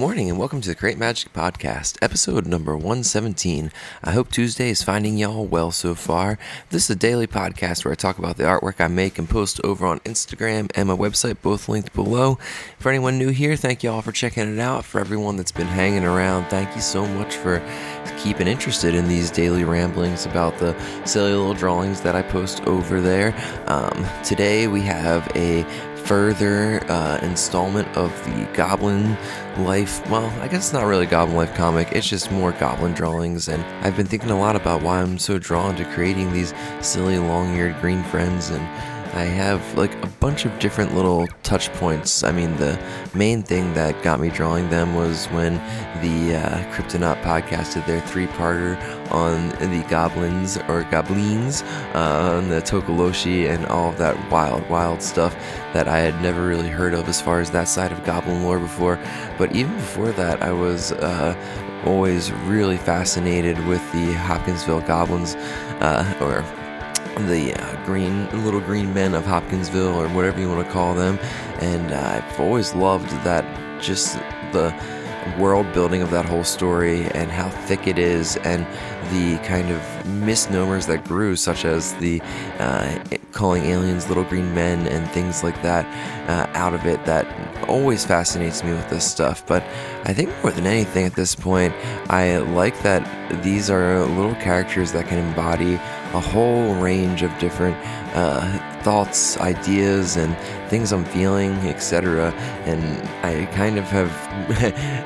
welcome to the Create Magic Podcast, episode number 117. I hope Tuesday is finding y'all well so far. This is a daily podcast where I talk about the artwork I make and post over on Instagram and my website, both linked below. For anyone new here, thank y'all for checking it out. For everyone that's been hanging around, thank you so much for keeping interested in these daily ramblings about the silly little drawings that I post over there. Um, today we have a further uh, installment of the Goblin Life. Well, I guess it's not really Goblin Life comic, it's just more Goblin drawings. And I've been thinking a lot about why I'm so drawn to creating these silly long eared green friends and I have like a bunch of different little touch points. I mean, the main thing that got me drawing them was when the uh, Cryptonaut podcast did their three parter on the goblins or goblins, uh, the Tokoloshi, and all of that wild, wild stuff that I had never really heard of as far as that side of goblin lore before. But even before that, I was. Uh, always really fascinated with the Hopkinsville goblins, uh, or the uh, green little green men of Hopkinsville or whatever you want to call them and uh, I've always loved that just the world building of that whole story and how thick it is and the kind of misnomers that grew such as the uh, calling aliens little green men and things like that uh, out of it that always fascinates me with this stuff. But i think more than anything at this point i like that these are little characters that can embody a whole range of different uh, thoughts, ideas, and things I'm feeling, etc. And I kind of have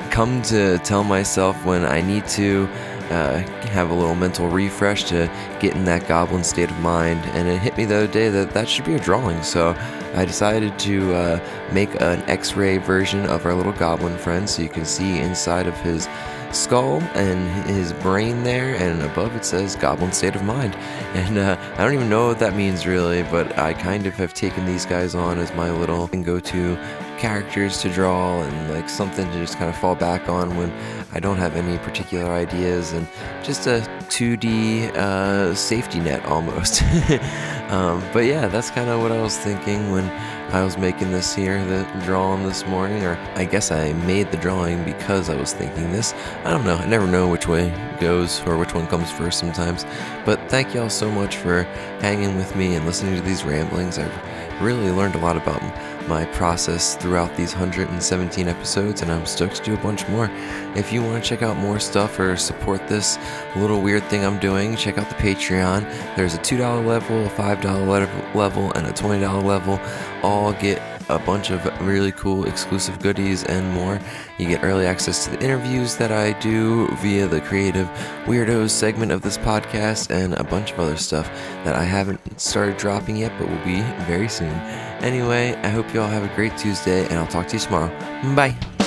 come to tell myself when I need to uh, have a little mental refresh to get in that goblin state of mind. And it hit me the other day that that should be a drawing. So I decided to uh, make an x ray version of our little goblin friend so you can see inside of his skull and his brain there, and above it says Goblin State of Mind. And uh, I don't even know what that means really, but I kind of have taken these guys on as my little go to characters to draw and like something to just kind of fall back on when I don't have any particular ideas and just a 2D uh, safety net almost. um, but yeah, that's kind of what I was thinking when I was making this here, the drawing this morning, or I guess I made the drawing because I was thinking this. I don't know. I never know which way goes or which one comes first sometimes. But thank y'all so much for hanging with me and listening to these ramblings. I've really learned a lot about my process throughout these 117 episodes, and I'm stoked to do a bunch more. If you want to check out more stuff or support this little weird thing I'm doing, check out the Patreon. There's a $2 level, a $5 level, and a $20 level. All get a bunch of really cool exclusive goodies and more. You get early access to the interviews that I do via the Creative Weirdos segment of this podcast and a bunch of other stuff that I haven't started dropping yet but will be very soon. Anyway, I hope you all have a great Tuesday and I'll talk to you tomorrow. Bye.